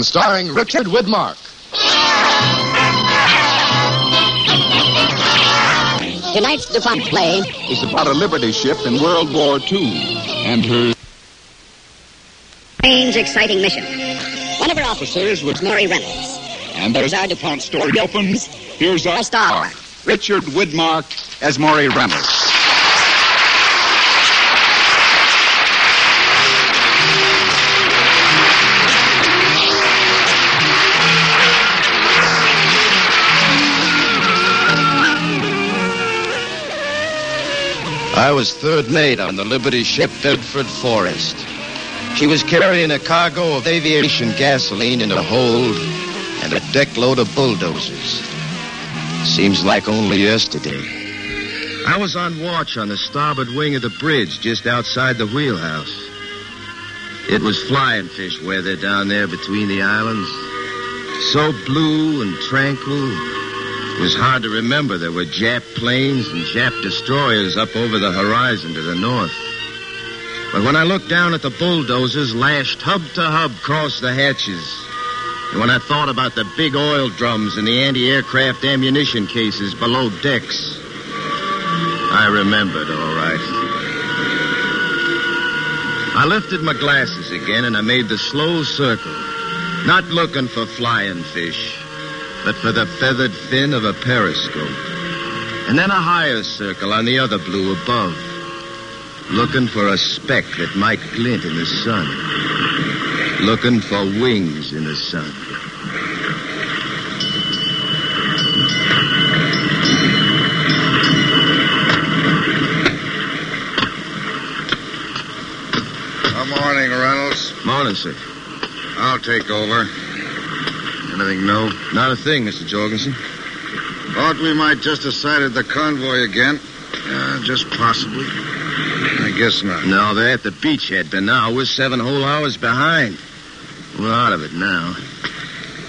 starring Richard Widmark. Tonight's DuPont play is about a Liberty ship in World War II and her strange, exciting mission. One of her officers was Maury Reynolds. And there's our DuPont story opens. Here's our star, Richard Widmark as Maury Reynolds. I was third mate on the Liberty ship Bedford Forrest. She was carrying a cargo of aviation gasoline in a hold and a deck load of bulldozers. Seems like only yesterday. I was on watch on the starboard wing of the bridge just outside the wheelhouse. It was flying fish weather down there between the islands. So blue and tranquil, it was hard to remember there were Jap planes and Jap destroyers up over the horizon to the north. But when I looked down at the bulldozers lashed hub to hub across the hatches, and when I thought about the big oil drums and the anti-aircraft ammunition cases below decks, I remembered all right. I lifted my glasses again and I made the slow circle, not looking for flying fish but for the feathered fin of a periscope. And then a higher circle on the other blue above, looking for a speck that might glint in the sun, looking for wings in the sun. Good morning, Reynolds. Morning, sir. I'll take over. Anything new? Not a thing, Mr. Jorgensen. Thought we might just have sighted the convoy again. Uh, just possibly. I guess not. No, they're at the beachhead, but now we're seven whole hours behind. We're out of it now.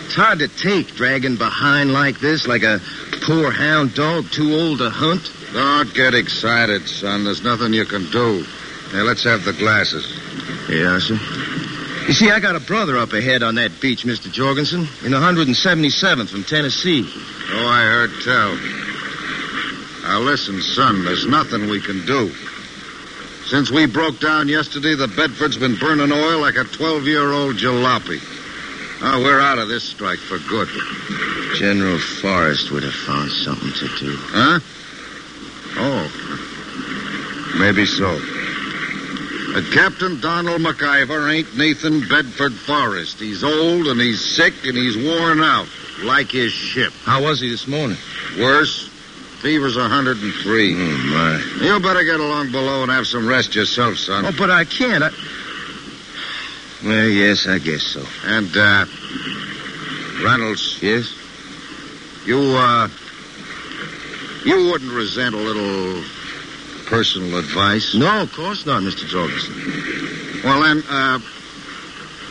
It's hard to take dragging behind like this, like a poor hound dog too old to hunt. Don't get excited, son. There's nothing you can do. Now, let's have the glasses. Yeah, sir. You see, I got a brother up ahead on that beach, Mr. Jorgensen, in the 177th from Tennessee. Oh, I heard tell. Now, listen, son, there's nothing we can do. Since we broke down yesterday, the Bedford's been burning oil like a 12 year old jalopy. Oh, we're out of this strike for good. General Forrest would have found something to do. Huh? Oh. Maybe so. But Captain Donald MacIver ain't Nathan Bedford Forrest. He's old and he's sick and he's worn out, like his ship. How was he this morning? Worse. Fever's 103. Oh, my. You better get along below and have some rest yourself, son. Oh, but I can't. I... Well, yes, I guess so. And, uh, Reynolds. Yes? You, uh, you wouldn't resent a little personal advice? No, of course not, Mr. Jorgensen. Well, then, uh,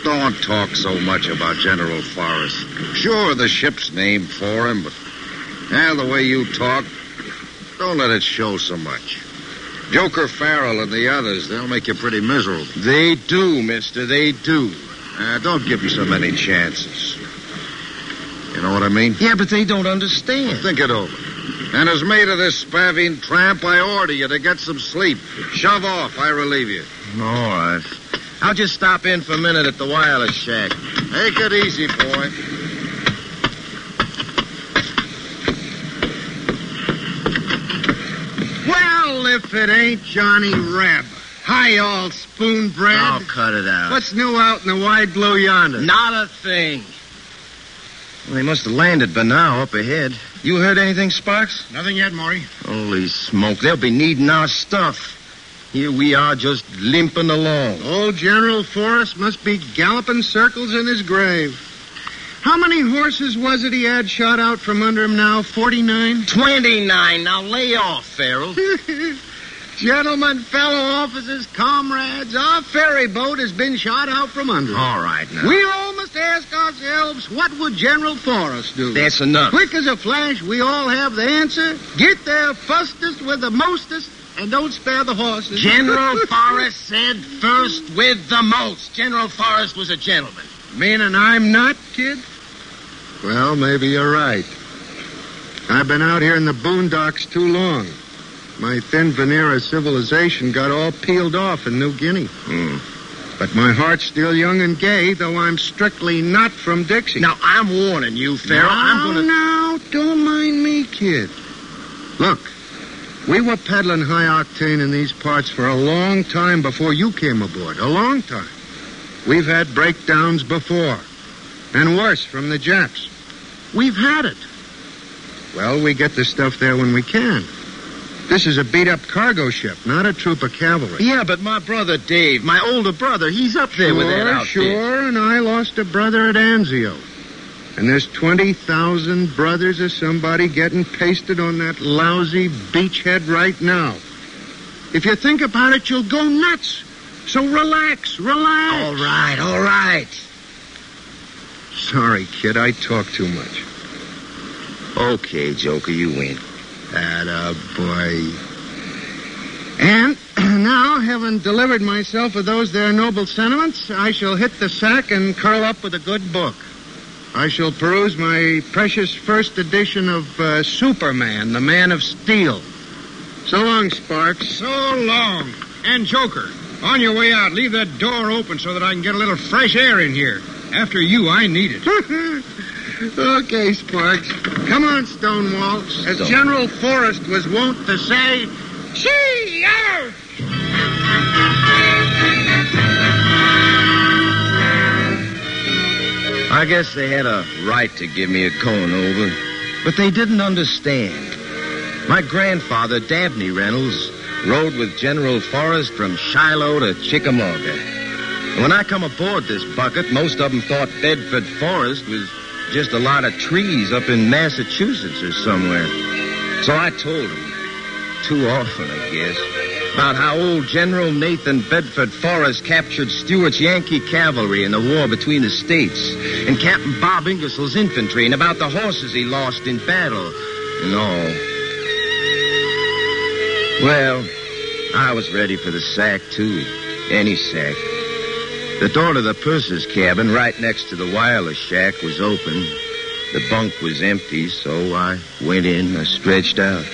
don't talk so much about General Forrest. Sure, the ship's named for him, but, yeah, the way you talk, don't let it show so much. Joker Farrell and the others, they'll make you pretty miserable. They do, mister, they do. Uh, don't give them so many chances. You know what I mean? Yeah, but they don't understand. Think it over. And as mate of this spavin tramp, I order you to get some sleep. Shove off. I relieve you. All right. I'll just stop in for a minute at the wireless shack. Take it easy, boy. Well, if it ain't Johnny Reb. Hi, all spoon bread. I'll cut it out. What's new out in the wide blue yonder? Not a thing. Well, they must have landed by now up ahead. You heard anything, Sparks? Nothing yet, Maury. Holy smoke, they'll be needing our stuff. Here we are just limping along. Old General Forrest must be galloping circles in his grave. How many horses was it he had shot out from under him now? Forty-nine? 29. Now lay off, Farrell. Gentlemen, fellow officers, comrades, our ferry boat has been shot out from under. All right now. We all must ask ourselves, what would General Forrest do? That's enough. Quick as a flash, we all have the answer. Get there fastest with the mostest, and don't spare the horses. General Forrest said first with the most. General Forrest was a gentleman. Meaning I'm not, kid? Well, maybe you're right. I've been out here in the boondocks too long. My thin veneer of civilization got all peeled off in New Guinea. Hmm. But my heart's still young and gay, though I'm strictly not from Dixie. Now, I'm warning you, Farrell. Now, I'm going to. now, don't mind me, kid. Look, we were peddling high octane in these parts for a long time before you came aboard. A long time. We've had breakdowns before. And worse from the Japs. We've had it. Well, we get the stuff there when we can. This is a beat up cargo ship, not a troop of cavalry. Yeah, but my brother Dave, my older brother, he's up there with that outfit. Sure, and I lost a brother at Anzio. And there's 20,000 brothers of somebody getting pasted on that lousy beachhead right now. If you think about it, you'll go nuts. So relax, relax. All right, all right. Sorry, kid, I talk too much. Okay, Joker, you win. Atta boy. And now, having delivered myself of those there noble sentiments, I shall hit the sack and curl up with a good book. I shall peruse my precious first edition of uh, Superman, the Man of Steel. So long, Sparks. So long. And Joker, on your way out, leave that door open so that I can get a little fresh air in here. After you, I need it. okay, Sparks. Come on, Stonewall. As Stone- General Forrest was wont to say, Gee, out! I guess they had a right to give me a cone over, but they didn't understand. My grandfather, Dabney Reynolds, rode with General Forrest from Shiloh to Chickamauga. And when I come aboard this bucket, most of them thought Bedford Forrest was just a lot of trees up in Massachusetts or somewhere. So I told him, too often, I guess, about how old General Nathan Bedford Forrest captured Streight's Yankee cavalry in the war between the states, and Captain Bob Ingersoll's infantry, and about the horses he lost in battle, and all. Well, I was ready for the sack, too. Any sack. The door to the purser's cabin, right next to the wireless shack, was open. The bunk was empty, so I went in, I stretched out.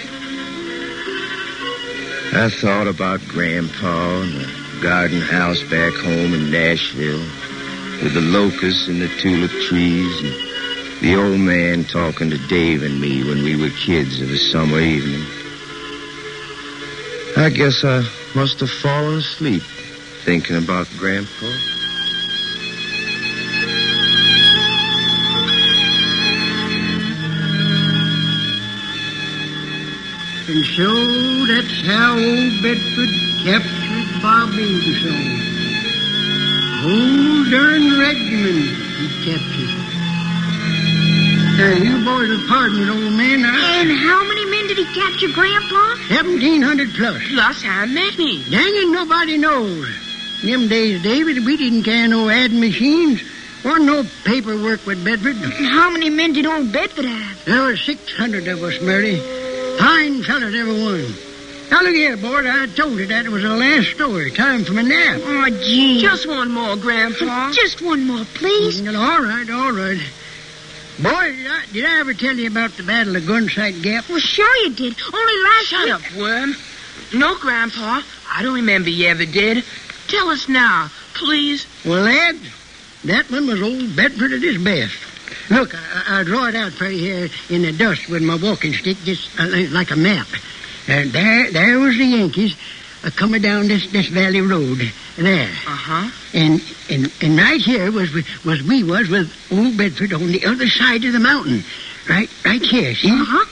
I thought about Grandpa and the garden house back home in Nashville, with the locusts and the tulip trees, and the old man talking to Dave and me when we were kids of a summer evening. I guess I must have fallen asleep thinking about Grandpa. And so that's how old Bedford captured Bob Ingersoll. Whole darn regiment he captured. Now, you boys will pardon me, old man. And how many men did he capture, Grandpa? 1,700 plus. Plus how many? Dang it, nobody knows. In them days, David, we didn't carry no adding machines. Wasn't no paperwork with Bedford. And how many men did old Bedford have? There were 600 of us, Murray. Fine fellas, every one. Now, look here, boy. I told you that it was the last story. Time for my nap. Oh, gee. Just one more, Grandpa. Just one more, please. Well, all right, all right. Boy, did I, did I ever tell you about the Battle of Gunsight Gap? Well, sure you did. Only last Shut week. up, Worm. No, Grandpa. I don't remember you ever did. Tell us now, please. Well, lad, that one was old Bedford at his best. Look, I, I draw it out for you here in the dust with my walking stick, just uh, like a map. And there, there was the Yankees uh, coming down this, this valley road. There. Uh-huh. And, and and right here was we- was we was with old Bedford on the other side of the mountain, Right, right here, see? Uh-huh.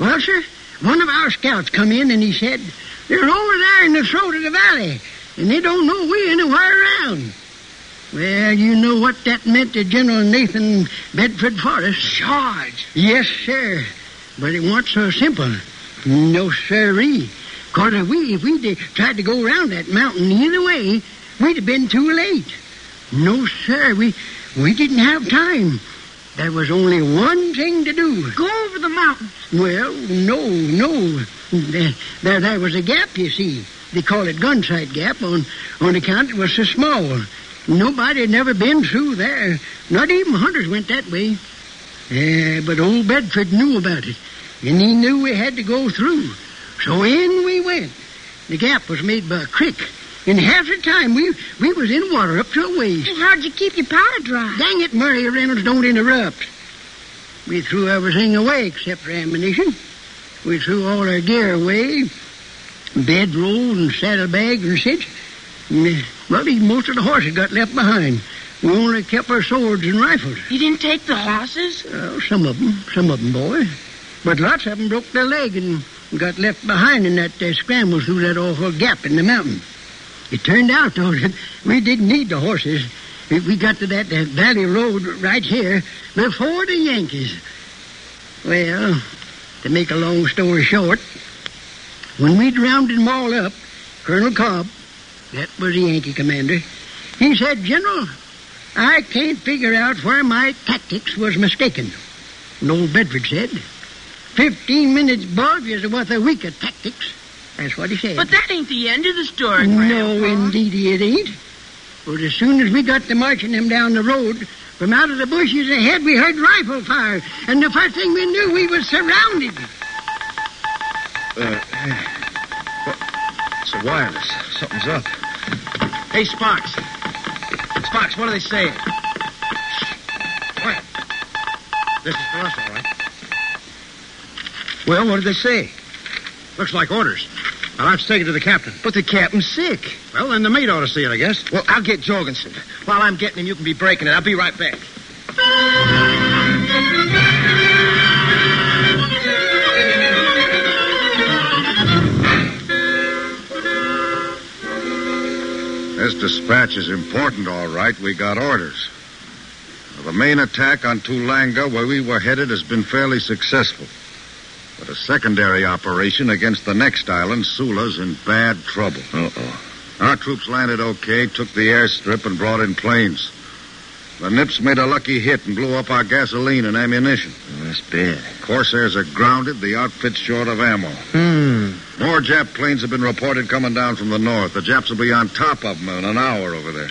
Well, sir, one of our scouts come in and he said, they're over there in the throat of the valley, and they don't know we're anywhere around. Well, you know what that meant to General Nathan Bedford Forrest. Charge. Yes, sir. But it wasn't so simple. No, sirree. Because if, we, if we'd tried to go around that mountain either way, we'd have been too late. No, sir, we, we didn't have time. There was only one thing to do. Go over the mountain. Well, no, no. There, there, there was a gap, you see. They call it Gunsight Gap on, on account it was so small. Nobody had never been through there. Not even hunters went that way. Yeah, but old Bedford knew about it, and he knew we had to go through. So in we went. The gap was made by a creek. In half the time, we we was in water up to our waist. How'd you keep your powder dry? Dang it, Murray Reynolds, don't interrupt. We threw everything away except for ammunition. We threw all our gear away, bedroll and saddlebags and such. Uh, even most of the horses got left behind. We only kept our swords and rifles. You didn't take the horses? Well, some of them, some of them, boy. But lots of them broke their leg and got left behind in that uh, scramble through that awful gap in the mountain. It turned out, though, that we didn't need the horses. We got to that uh, valley road right here before the Yankees. Well, to make a long story short, when we'd rounded them all up, Colonel Cobb, that was the Yankee commander, he said, General, I can't figure out where my tactics was mistaken. And old Bedford said, Fifteen minutes above is worth a week of tactics. That's what he said. But that ain't the end of the story, No, indeed it ain't. But as soon as we got to marching them down the road, from out of the bushes ahead we heard rifle fire, and the first thing we knew, we was surrounded. Uh, it's a wireless. Something's up. Hey, Sparks. Sparks, what are they saying? What? This is for us, all right. Well, what did they say? Looks like orders. I'll have to take it to the captain. But the captain's sick. Well, then the mate ought to see it, I guess. Well, I'll get Jorgensen. While I'm getting him, you can be breaking it. I'll be right back. Dispatch is important, all right. We got orders. The main attack on Tulanga, where we were headed, has been fairly successful. But a secondary operation against the next island, Sula's in bad trouble. Uh-oh. Our troops landed okay, took the airstrip, and brought in planes. The Nips made a lucky hit and blew up our gasoline and ammunition. that's bad. Corsairs are grounded, the outfit's short of ammo. Hmm. More Jap planes have been reported coming down from the north. The Japs will be on top of them in an hour over there.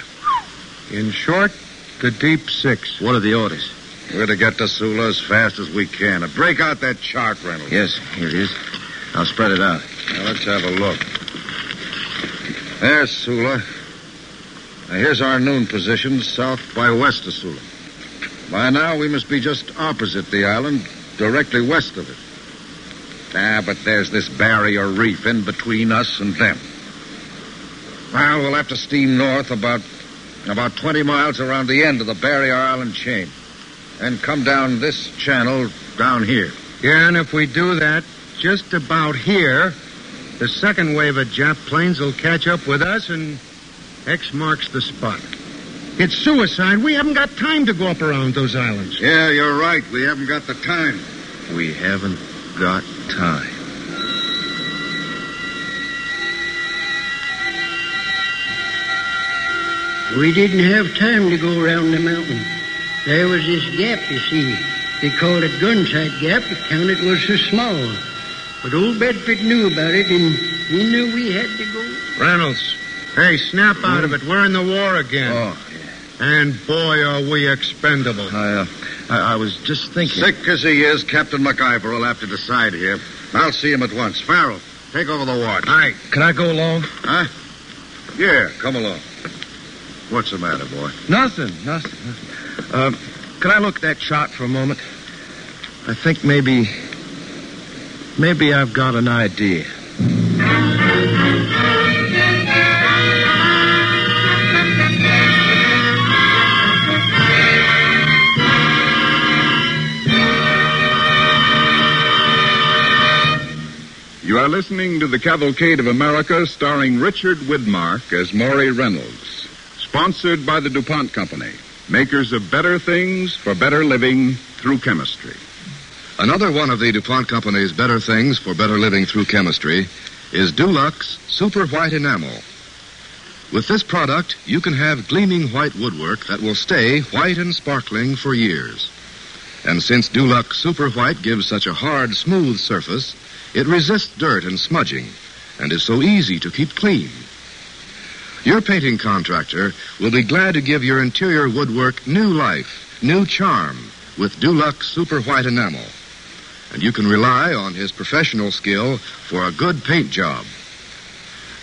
In short, the deep six. What are the orders? We're to get to Sula as fast as we can. And break out that chart, Reynolds. Yes, here it is. I'll spread it out. Now, let's have a look. There's Sula. Now, here's our noon position, south by west of Sula. By now, we must be just opposite the island, directly west of it. Ah, but there's this barrier reef in between us and them. Well, we'll have to steam north about about 20 miles around the end of the barrier island chain. And come down this channel down here. Yeah, and if we do that, just about here, the second wave of Jap planes will catch up with us, and X marks the spot. It's suicide. We haven't got time to go up around those islands. Yeah, you're right. We haven't got the time. We haven't got time. We didn't have time to go around the mountain. There was this gap, you see. They called it Gunsight Gap. It counted it was so small. But old Bedford knew about it, and he knew we had to go. Reynolds, hey, snap out of it. We're in the war again. Oh, And boy, are we expendable. I, uh, I, I was just thinking. Sick as he is, Captain McIver will have to decide here. I'll see him at once. Farrell, take over the watch. Aye. Can I go along? Huh? Yeah, come along. What's the matter, boy? Nothing, nothing. nothing. Uh, can I look at that chart for a moment? I think maybe. Maybe I've got an idea. You are listening to the Cavalcade of America starring Richard Widmark as Maury Reynolds. Sponsored by the DuPont Company, makers of better things for better living through chemistry. Another one of the DuPont Company's better things for better living through chemistry is Dulux Super White Enamel. With this product, you can have gleaming white woodwork that will stay white and sparkling for years. And since Dulux Super White gives such a hard, smooth surface, it resists dirt and smudging and is so easy to keep clean. Your painting contractor will be glad to give your interior woodwork new life, new charm with Dulux Super White Enamel. And you can rely on his professional skill for a good paint job.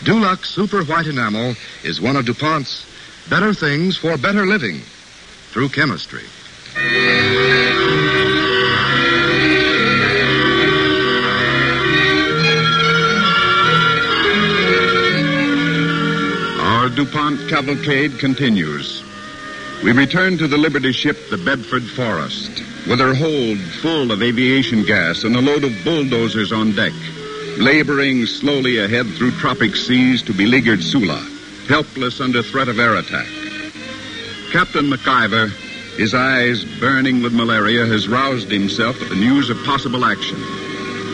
Dulux Super White Enamel is one of DuPont's better things for better living through chemistry. DuPont cavalcade continues. We return to the Liberty ship, the Bedford Forrest, with her hold full of aviation gas and a load of bulldozers on deck, laboring slowly ahead through tropic seas to beleaguered Sula, helpless under threat of air attack. Captain McIver, his eyes burning with malaria, has roused himself at the news of possible action.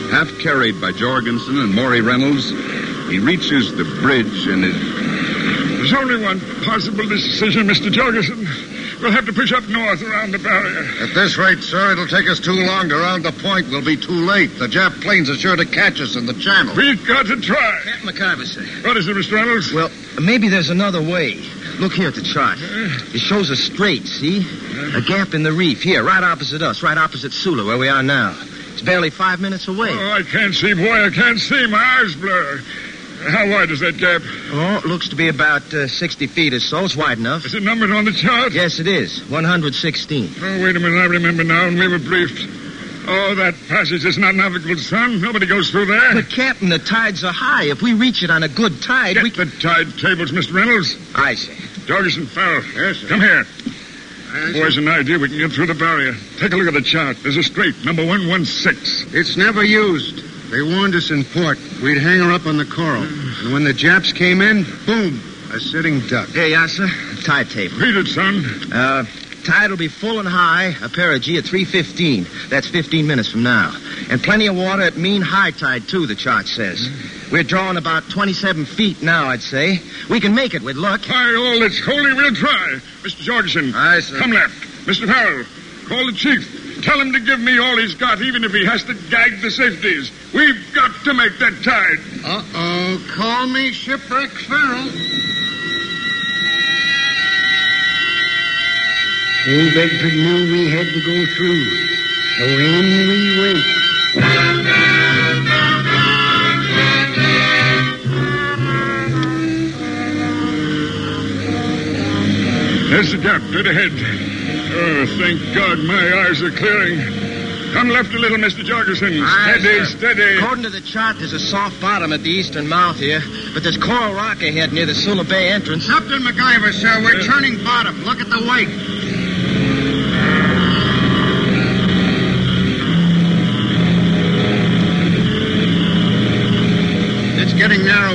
Half carried by Jorgensen and Maury Reynolds, he reaches the bridge and is There's only one possible decision, Mr. Jorgensen. We'll have to push up north around the barrier. At this rate, sir, it'll take us too long to round the point. We'll be too late. The Jap planes are sure to catch us in the channel. We've got to try. Captain McIver, sir. What is it, Mr. Reynolds? Well, maybe there's another way. Look here at the chart. It shows a strait, see? A gap in the reef here, right opposite us, right opposite Sula, where we are now. It's barely five minutes away. Oh, I can't see, boy. I can't see. My eyes blur. How wide is that gap? Oh, it looks to be about uh, 60 feet or so. It's wide enough. Is it numbered on the chart? Yes, it is. 116. Oh, wait a minute. I remember now, and we were briefed. Oh, that passage is not navigable, son. Nobody goes through there. But, Captain, the tides are high. If we reach it on a good tide, we. Get we the tide tables, Mr. Reynolds. I see. Jorgensen, Farrell. Yes, sir. Come here. Yes, Boys, an idea we can get through the barrier. Take a look at the chart. There's a strait, number 116. It's never used. They warned us in port. We'd hang her up on the coral. And when the Japs came in, boom, a sitting duck. Here you are, sir. Tide table. Read it, son. Uh, tide will be full and high, apogee at 3.15. That's 15 minutes from now. And plenty of water at mean high tide, too, the chart says. We're drawing about 27 feet now, I'd say. We can make it with luck. By all that's holy, we'll try. Mr. Jorgensen. Aye, sir. Come left. Mr. Farrell, call the chief. Tell him to give me all he's got, even if he has to gag the safeties. We've got to make that tide. Uh-oh. Call me Shipwreck Farrell. Old Bedford knew we had to go through. So in we went. There's the gap, dead ahead. Oh, thank God my eyes are clearing. Come left a little, Mr. Jorgensen. Aye, steady, sir. steady. According to the chart, there's a soft bottom at the eastern mouth here, but there's coral rock ahead near the Sula Bay entrance. Captain McIver, sir, we're turning bottom. Look at the weight.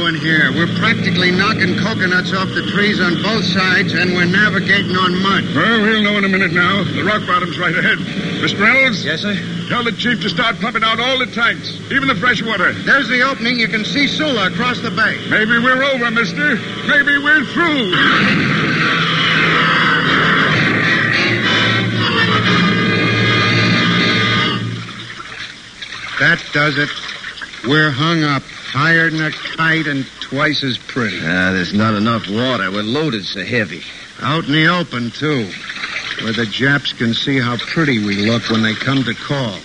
Getting narrow in here. We're practically knocking coconuts off the trees on both sides, and we're navigating on mud. Well, we'll know in a minute now. The rock bottom's right ahead. Mr. Reynolds? Yes, sir? Tell the chief to start pumping out all the tanks, even the fresh water. There's the opening. You can see Sula across the bay. Maybe we're over, mister. Maybe we're through. That does it. We're hung up, higher than a kite and twice as pretty. Ah, there's not enough water. We're loaded so heavy. Out in the open, too, where the Japs can see how pretty we look when they come to call.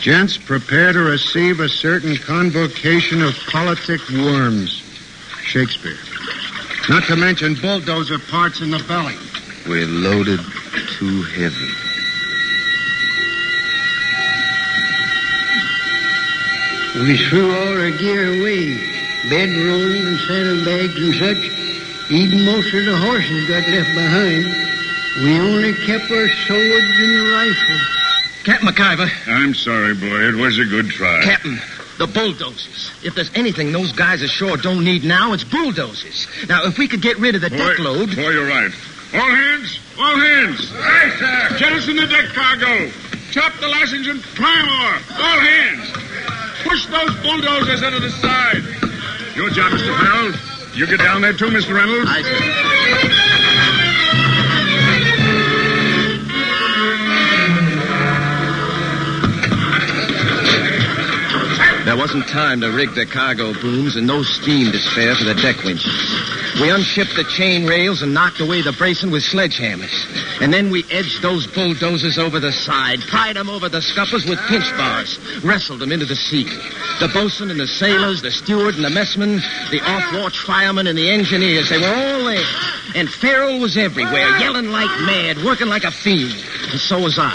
Gents, prepare to receive a certain convocation of politic worms. Shakespeare. Not to mention bulldozer parts in the belly. We're loaded too heavy. We threw all our gear away. Bedrolls and saddlebags and such. Even most of the horses got left behind. We only kept our swords and rifles. Captain McIver. I'm sorry, boy. It was a good try. Captain, The bulldozers. If there's anything those guys ashore don't need now, it's bulldozers. Now, if we could get rid of the deck load. Boy, you're right. All hands! All hands! Aye, sir. Jettison the deck cargo. Chop the lashings and pry more. All hands. Push those bulldozers into the side. Your job, Mr. Farrell. You get down there too, Mr. Reynolds. Aye, sir. There wasn't time to rig the cargo booms and no steam to spare for the deck winches. We unshipped the chain rails and knocked away the bracing with sledgehammers. And then we edged those bulldozers over the side, pried them over the scuppers with pinch bars, wrestled them into the sea. The bosun and the sailors, the steward and the messman, the off-watch firemen and the engineers, they were all there. And Farrell was everywhere, yelling like mad, working like a fiend. And so was I.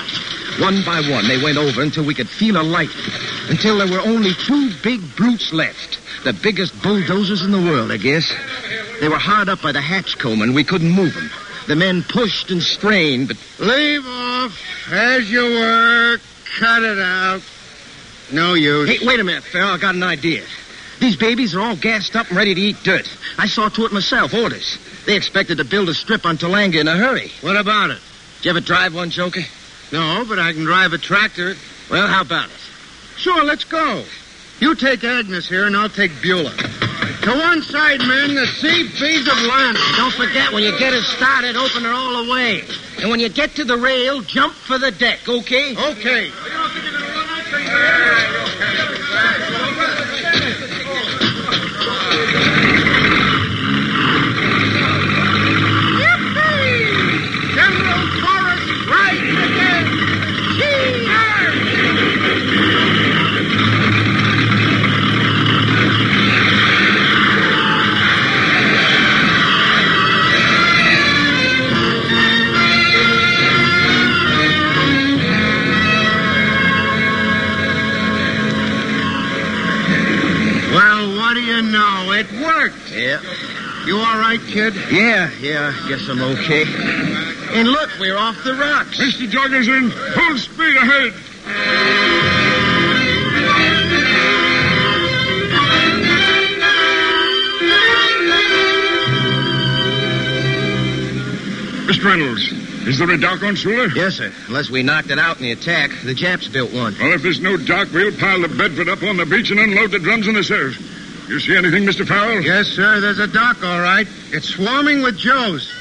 One by one, they went over until we could feel a light. Until there were only two big brutes left. The biggest bulldozers in the world, I guess. They were hard up by the hatch comb, and we couldn't move them. The men pushed and strained, but. Leave off as you were. Cut it out. No use. Hey, wait a minute, Farrell. I got an idea. These babies are all gassed up and ready to eat dirt. I saw to it myself, orders. They expected to build a strip on Tolanga in a hurry. What about it? Did you ever drive one, Joker? No, but I can drive a tractor. Well, how about it? Sure, let's go. You take Agnes here, and I'll take Beulah. To one side, men, the CP's of land. Don't forget, when you get it started, open her all the way. And when you get to the rail, jump for the deck, okay? Okay. Yeah, yeah, I guess I'm okay. And look, we're off the rocks. Mr. Jorgensen, full speed ahead. Mr. Reynolds, is there a dock on Sula? Yes, sir. Unless we knocked it out in the attack. The Japs built one. Well, if there's no dock, we'll pile the Bedford up on the beach and unload the drums in the surf. You see anything, Mr. Farrell? Yes, sir. There's a dock, all right. It's swarming with Joes.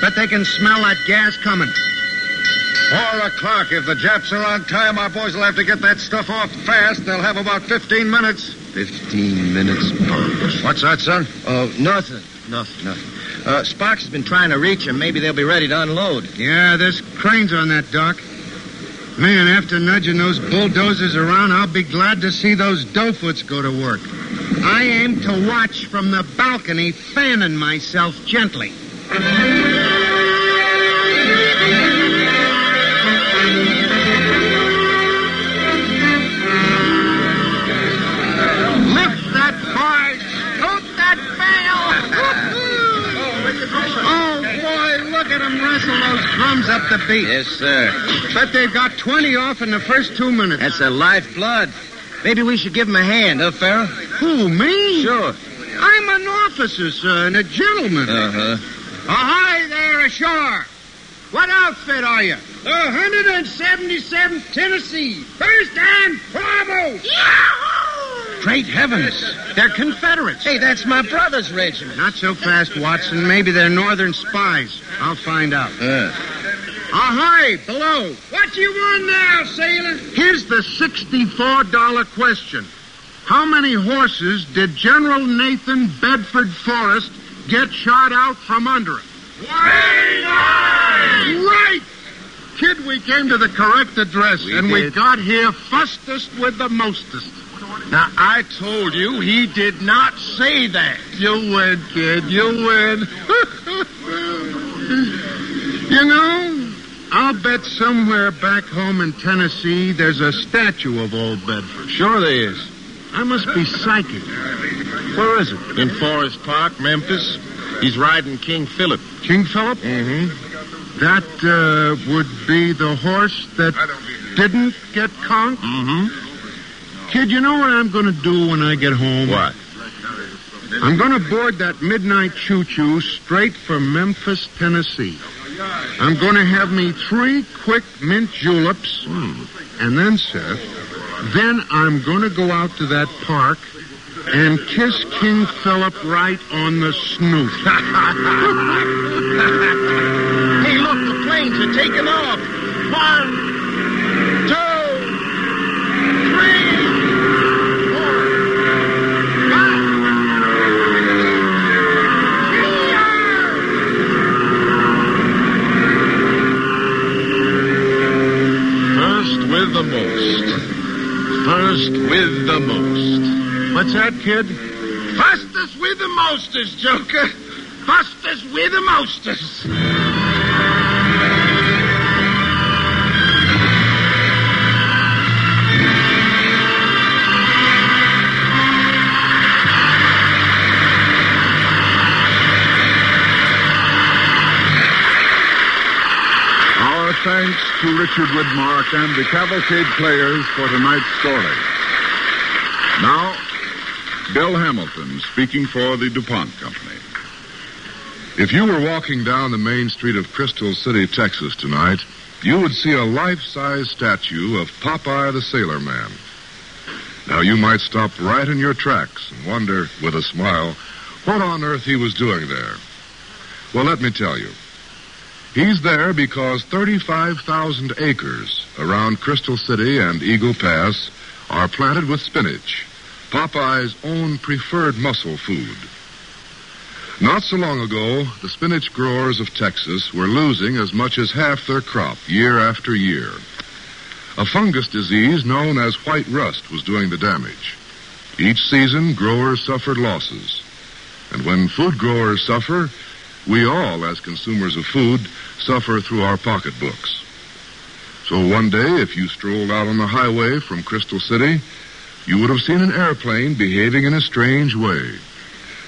Bet they can smell that gas coming. Four o'clock. If the Japs are on time, our boys will have to get that stuff off fast. They'll have about 15 minutes. Fifteen minutes, Bumpus. What's that, son? Oh, nothing. Nothing, nothing. Uh, Sparks has been trying to reach them. Maybe they'll be ready to unload. Yeah, there's cranes on that dock. Man, after nudging those bulldozers around, I'll be glad to see those doughfoots go to work. I aim to watch from the balcony, fanning myself gently. Lift that bar, tote that bale. oh, boy, look at them wrestle those drums up the beat. Yes, sir. But they've got 20 off in the first two minutes. That's a lifeblood. Maybe we should give him a hand, huh, Farrell? Who, me? Sure. I'm an officer, sir, and a gentleman. Uh-huh. Ahoy there ashore. What outfit are you? The 177th Tennessee, first and foremost. Yahoo! Great heavens. They're Confederates. Hey, that's my brother's regiment. Not so fast, Watson. Maybe they're Northern spies. I'll find out. Uh. Ahoy, below. What you want now, sailor? Here's the $64 question. How many horses did General Nathan Bedford Forrest get shot out from under him? 29! Right! Kid, we came to the correct address, We and we got here fustest with the mostest. Now, I told you he did not say that. You win, kid. You win. you know, I'll bet somewhere back home in Tennessee there's a statue of old Bedford. Sure there is. I must be psychic. Where is it? In Forrest Park, Memphis. He's riding King Philip. King Philip? Mm-hmm. That uh, would be the horse that didn't get conked? Mm-hmm. Kid, you know what I'm going to do when I get home? What? I'm going to board that midnight choo-choo straight for Memphis, Tennessee. I'm going to have me three quick mint juleps. And then, Seth, then I'm going to go out to that park and kiss King Philip right on the snoot. hey, look, the planes are taking off. One, two, three, four, five. First with the most. First with the most. What's that, kid? Fastest with the mostest, Joker. Fastest with the mostest. Thanks to Richard Widmark and the Cavalcade players for tonight's story. Now, Bill Hamilton speaking for the DuPont Company. If you were walking down the main street of Crystal City, Texas tonight, you would see a life-size statue of Popeye the Sailor Man. Now, you might stop right in your tracks and wonder, with a smile, what on earth he was doing there. Well, let me tell you. He's there because 35,000 acres around Crystal City and Eagle Pass are planted with spinach, Popeye's own preferred muscle food. Not so long ago, the spinach growers of Texas were losing as much as half their crop year after year. A fungus disease known as white rust was doing the damage. Each season, growers suffered losses. And when food growers suffer, we all, as consumers of food, suffer through our pocketbooks. So one day, if you strolled out on the highway from Crystal City, you would have seen an airplane behaving in a strange way.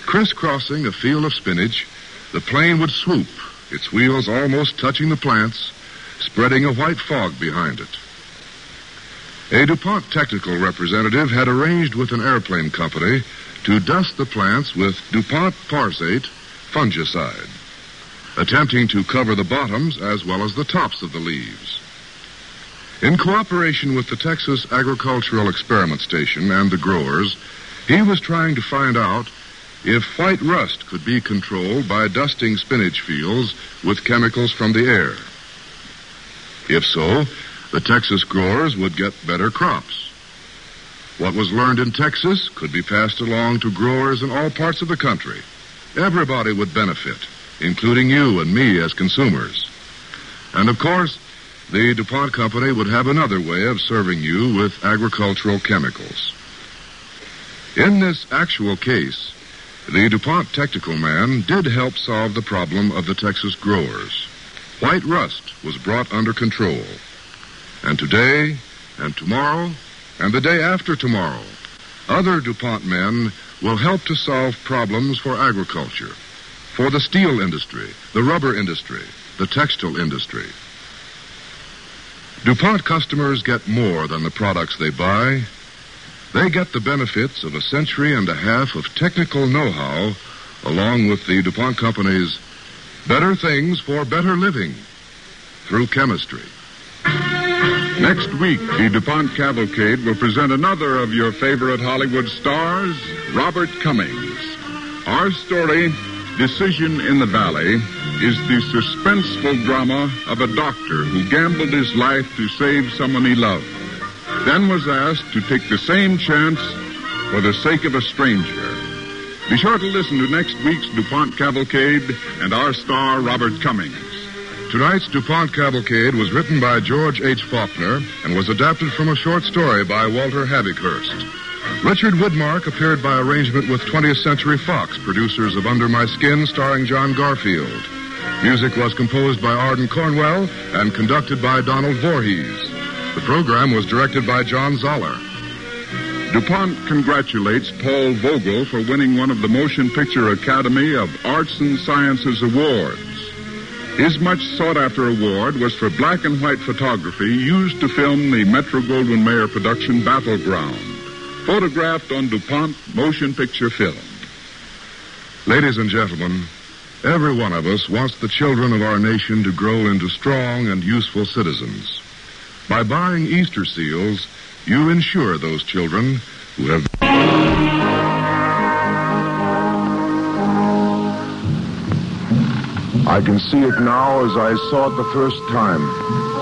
Crisscrossing a field of spinach, the plane would swoop, its wheels almost touching the plants, spreading a white fog behind it. A DuPont technical representative had arranged with an airplane company to dust the plants with DuPont Parzate fungicide, attempting to cover the bottoms as well as the tops of the leaves. In cooperation with the Texas Agricultural Experiment Station and the growers, he was trying to find out if white rust could be controlled by dusting spinach fields with chemicals from the air. If so, the Texas growers would get better crops. What was learned in Texas could be passed along to growers in all parts of the country. Everybody would benefit, including you and me as consumers. And of course, the DuPont Company would have another way of serving you with agricultural chemicals. In this actual case, the DuPont technical man did help solve the problem of the Texas growers. White rust was brought under control. And today, and tomorrow, and the day after tomorrow, other DuPont men will help to solve problems for agriculture, for the steel industry, the rubber industry, the textile industry. DuPont customers get more than the products they buy. They get the benefits of a century and a half of technical know-how along with the DuPont Company's better things for better living through chemistry. Next week, the DuPont Cavalcade will present another of your favorite Hollywood stars, Robert Cummings. Our story, Decision in the Valley, is the suspenseful drama of a doctor who gambled his life to save someone he loved, then was asked to take the same chance for the sake of a stranger. Be sure to listen to next week's DuPont Cavalcade and our star, Robert Cummings. Tonight's DuPont Cavalcade was written by George H. Faulkner and was adapted from a short story by Walter Havighurst. Richard Widmark appeared by arrangement with 20th Century Fox, producers of Under My Skin, starring John Garfield. Music was composed by Ardon Cornwell and conducted by Donald Voorhees. The program was directed by John Zoller. DuPont congratulates Paul Vogel for winning one of the Motion Picture Academy of Arts and Sciences Awards. His much sought after award was for black and white photography used to film the Metro Goldwyn Mayer production Battleground. photographed on DuPont motion picture film. Ladies and gentlemen, every one of us wants the children of our nation to grow into strong and useful citizens. By buying Easter seals, you ensure those children who have. I can see it now as I saw it the first time.